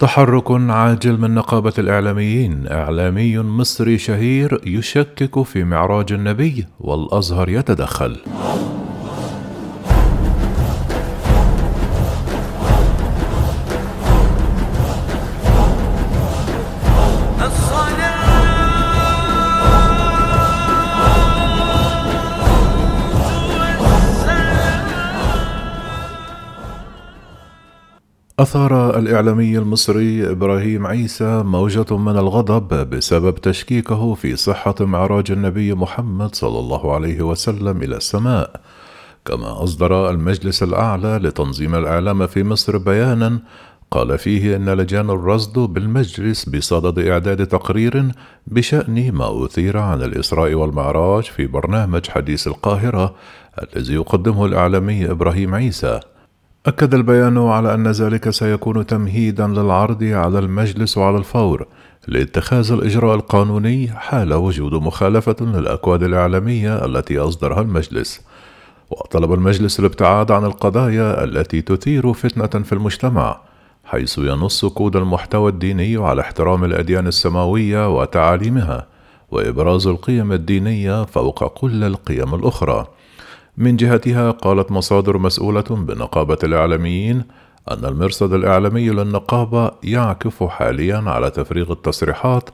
تحرك عاجل من نقابة الإعلاميين. إعلامي مصري شهير يشكك في معراج النبي والأزهر يتدخل. أثار الإعلامي المصري إبراهيم عيسى موجة من الغضب بسبب تشكيكه في صحة معراج النبي محمد صلى الله عليه وسلم إلى السماء، كما أصدر المجلس الأعلى لتنظيم الإعلام في مصر بيانا قال فيه إن لجان الرصد بالمجلس بصدد إعداد تقرير بشأن ما أثير عن الإسراء والمعراج في برنامج حديث القاهرة الذي يقدمه الإعلامي إبراهيم عيسى. أكد البيان على أن ذلك سيكون تمهيدا للعرض على المجلس على الفور لاتخاذ الإجراء القانوني حال وجود مخالفة للأكواد الإعلامية التي أصدرها المجلس. وطلب المجلس الابتعاد عن القضايا التي تثير فتنة في المجتمع، حيث ينص كود المحتوى الديني على احترام الأديان السماوية وتعاليمها، وإبراز القيم الدينية فوق كل القيم الأخرى. من جهتها قالت مصادر مسؤولة بنقابة الإعلاميين أن المرصد الإعلامي للنقابة يعكف حاليا على تفريغ التصريحات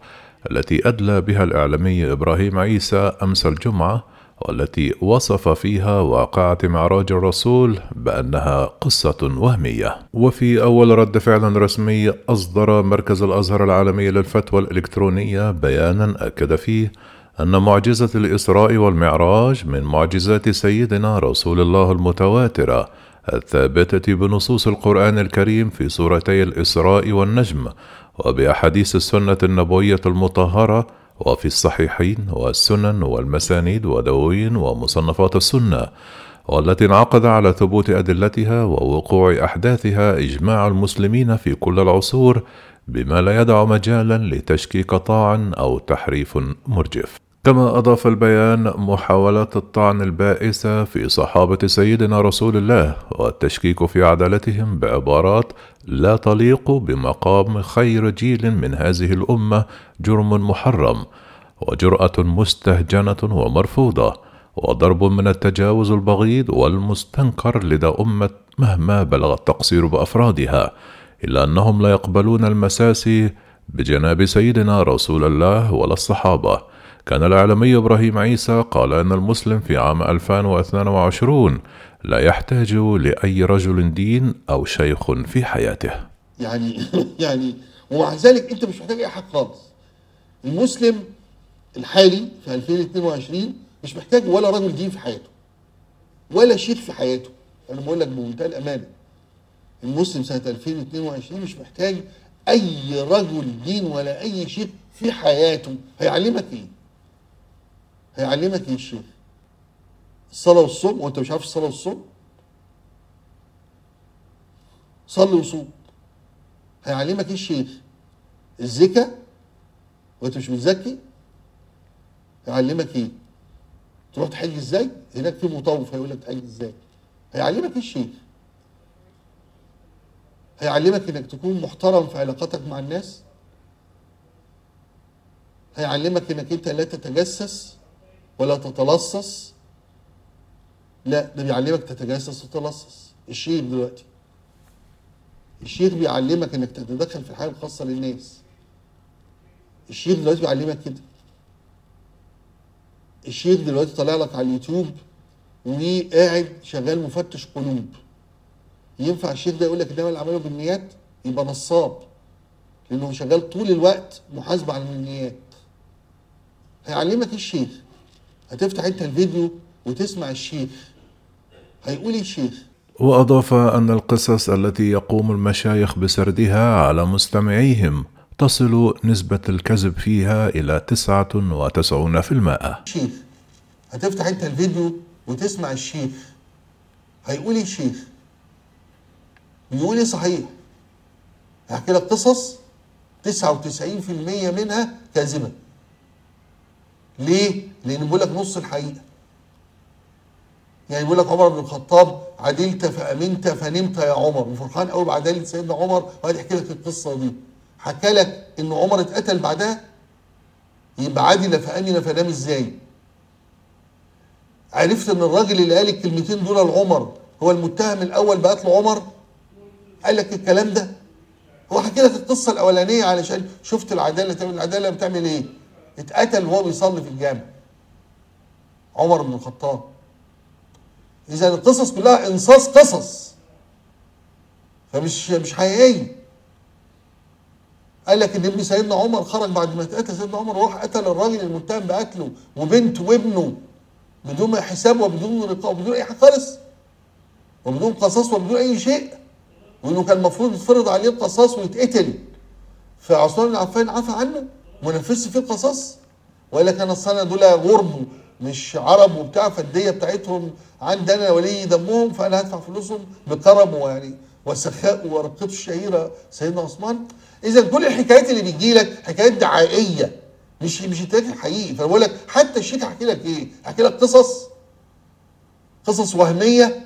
التي أدلى بها الإعلامي إبراهيم عيسى أمس الجمعة والتي وصف فيها واقعة معراج الرسول بأنها قصة وهمية. وفي أول رد فعل رسمي أصدر مركز الأزهر العالمي للفتوى الإلكترونية بيانا أكد فيه أن معجزة الإسراء والمعراج من معجزات سيدنا رسول الله المتواترة الثابتة بنصوص القرآن الكريم في سورتي الإسراء والنجم وبأحاديث السنة النبوية المطهرة وفي الصحيحين والسنن والمسانيد ودواوين ومصنفات السنة والتي انعقد على ثبوت أدلتها ووقوع أحداثها إجماع المسلمين في كل العصور بما لا يدع مجالا لتشكيك طاعن أو تحريف مرجف. كما أضاف البيان محاولة الطعن البائسة في صحابة سيدنا رسول الله والتشكيك في عدالتهم بعبارات لا تليق بمقام خير جيل من هذه الأمة جرم محرم وجرأة مستهجنة ومرفوضة وضرب من التجاوز البغيض والمستنكر لدى أمة مهما بلغ التقصير بأفرادها إلا أنهم لا يقبلون المساسي بجناب سيدنا رسول الله ولا الصحابة. كان الإعلامي إبراهيم عيسى قال أن المسلم في عام 2022 لا يحتاج لأي رجل دين أو شيخ في حياته. يعني يعني ومع ذلك أنت مش محتاج أي حد خالص. المسلم الحالي في 2022 مش محتاج ولا رجل دين في حياته ولا شيخ في حياته. أنا بقول لك بمنتهى الأمانة المسلم سنة 2022 مش محتاج أي رجل دين ولا أي شيخ في حياته. هيعلمك إيه؟ هيعلمك إيه الشيخ الصلاه والصوم وأنت مش عارف الصلاه والصوم صلي وصوم. هيعلمك إيه الشيخ الزكاة وأنت مش متزكي؟ هيعلمك إيه؟ تروح تحج إزاي؟ هناك في مطوف هيقول لك تحج إزاي. هيعلمك إيه الشيخ هيعلمك إنك تكون محترم في علاقاتك مع الناس. هيعلمك إنك أنت لا تتجسس. ولا تتلصص. لا ده بيعلمك تتجسس وتتلصص. الشيخ دلوقتي الشيخ بيعلمك إنك تتدخل في الحياة الخاصة للناس. الشيخ دلوقتي بيعلمك كده. الشيخ دلوقتي طالع لك على اليوتيوب وقاعد شغال مفتش قلوب. ينفع الشيخ ده يقول لك إنما الاعمال بالنيات؟ يبقى نصاب. لأنه شغال طول الوقت محاسبه على النيات. هيعلمك إيه الشيخ؟ هتفتح انت الفيديو وتسمع الشيخ. هيقول إيه الشيخ؟ وأضاف أن القصص التي يقوم المشايخ بسردها على مستمعيهم تصل نسبة الكذب فيها إلى تسعة وتسعون في المائة الشيخ هتفتح انت الفيديو وتسمع الشيخ. هيقول إيه الشيخ؟ بيقول إيه صحيح؟ هحكي لك قصص 99% منها كاذبة. ليه؟ لأن بيقول لك نص الحقيقة. يعني بيقول لك عمر بن الخطاب عدلت فأمنت فنمت يا عمر. وفرحان قوي بعداله سيدنا عمر وقعد يحكي لك القصة دي. حكى لك إن عمر اتقتل بعدها؟ يبقى عدل فأمن فنام إزاي؟ عرفت إن الراجل اللي قال الكلمتين دول لعمر هو المتهم الأول بقتل عمر؟ قال لك الكلام ده؟ هو حكي لك القصة الأولانية علشان شفت العدالة تعمل العدالة بتعمل إيه؟ اتقتل وهو بيصلي في الجامع. عمر بن الخطاب. إذا القصص كلها إنصاص قصص. فمش مش حقيقية. قال لك إن ابن سيدنا عمر خرج بعد ما اتقتل سيدنا عمر وراح قتل الراجل المتهم بقتله وبنته وابنه بدون حساب وبدون رقاب وبدون أي حاجة خالص. وبدون قصاص وبدون أي شيء. وإنه كان المفروض يتفرض عليه القصاص ويتقتل. فعثمان بن عفان عفى عنه. فيه القصاص وقال لك أنا السنة دول غرب مش عرب وبتاع فالدية بتاعتهم عندنا ولي دمهم فأنا هدفع فلوسهم بكرم ويعني وسخاء ورقته الشهيره سيدنا عثمان. إذا كل الحكايات اللي بتجي لك حكايات دعائية مش مش التاريخ الحقيقي. فأنا بقول لك حتى الشيخ هحكي لك إيه؟ هحكي لك قصص قصص وهمية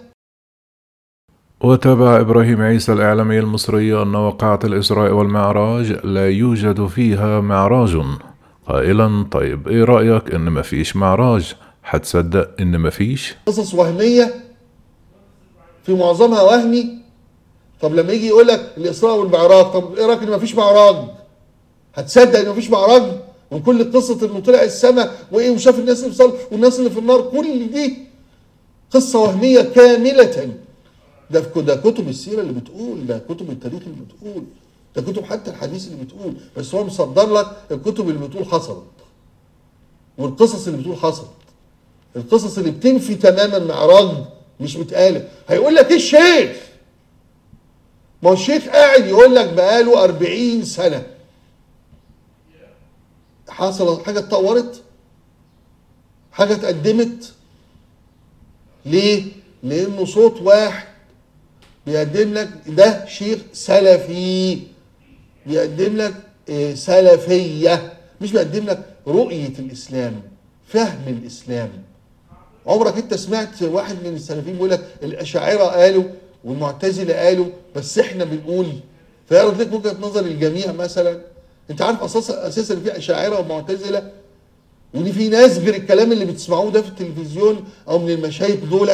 وتابع إبراهيم عيسى الإعلامي المصري أن وقعة الإسراء والمعراج لا يوجد فيها معراج. قائلا طيب إيه رأيك؟ إن مفيش معراج. هتصدق إن مفيش قصص وهمية في معظمها وهمي. طب لما يجي يقول لك الإسراء والمعراج طب إيه رأيك ان مفيش معراج؟ هتصدق ان مفيش معراج؟ وكل قصة إنه طلع السماء وإيه وشاف الناس اللي في والناس اللي في النار كل دي قصة وهمية كاملة. ده ده كتب السيرة اللي بتقول ده كتب التاريخ اللي بتقول ده كتب حتى الحديث اللي بتقول بس هو مصدر لك الكتب اللي بتقول حصلت والقصص اللي بتقول حصلت. القصص اللي بتنفي تماما معراج مش متقاله هيقول لك إيه الشيخ؟ ما هو الشيخ قاعد يقول لك بقاله 40 سنة. حصل حاجة اتطورت؟ حاجة اتقدمت؟ ليه؟ لأنه صوت واحد بيقدم لك ده شيخ سلفي. بيقدم لك إيه سلفية. مش بيقدم لك رؤية الإسلام فهم الإسلام. عمرك انت سمعت واحد من السلفيين بيقول لك الأشاعرة قالوا والمعتزلة قالوا بس إحنا بنقول. فيعرض لك وجهة نظر الجميع مثلا. انت عارف أساسا أساسا في أشاعرة ومعتزلة؟ وان في ناس غير الكلام اللي بتسمعوه ده في التلفزيون أو من المشايخ دول.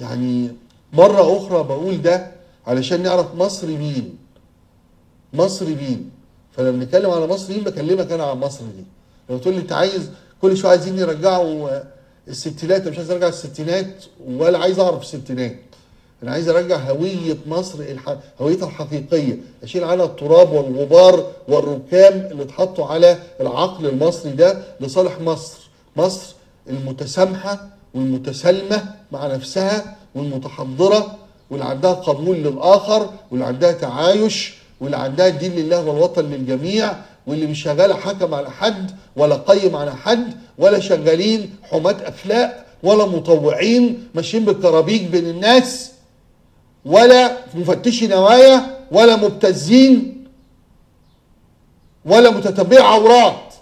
يعني مرة أخرى بقول ده علشان نعرف مصر مين. مصر مين. فلما بنتكلم على مصر مين بكلمك أنا عن مصر دي. لو تقول لي أنت عايز كل شوية عايزين يرجعوا الستينات مش عايز أرجع الستينات ولا عايز أعرف الستينات. أنا عايز أرجع هوية مصر الح... هويتها الحقيقية. أشيل عنها التراب والغبار والركام اللي اتحطوا على العقل المصري ده لصالح مصر. مصر المتسامحة والمتسالمة مع نفسها والمتحضرة واللي عندها قبول للآخر واللي عندها تعايش واللي عندها الدين لله والوطن للجميع واللي مش شغالة حكم على حد ولا قيم على حد ولا شغالين حماة أخلاق ولا مطوعين ماشيين بالكرابيج بين الناس ولا مفتشي نوايا ولا مبتزين ولا متتبعي عورات.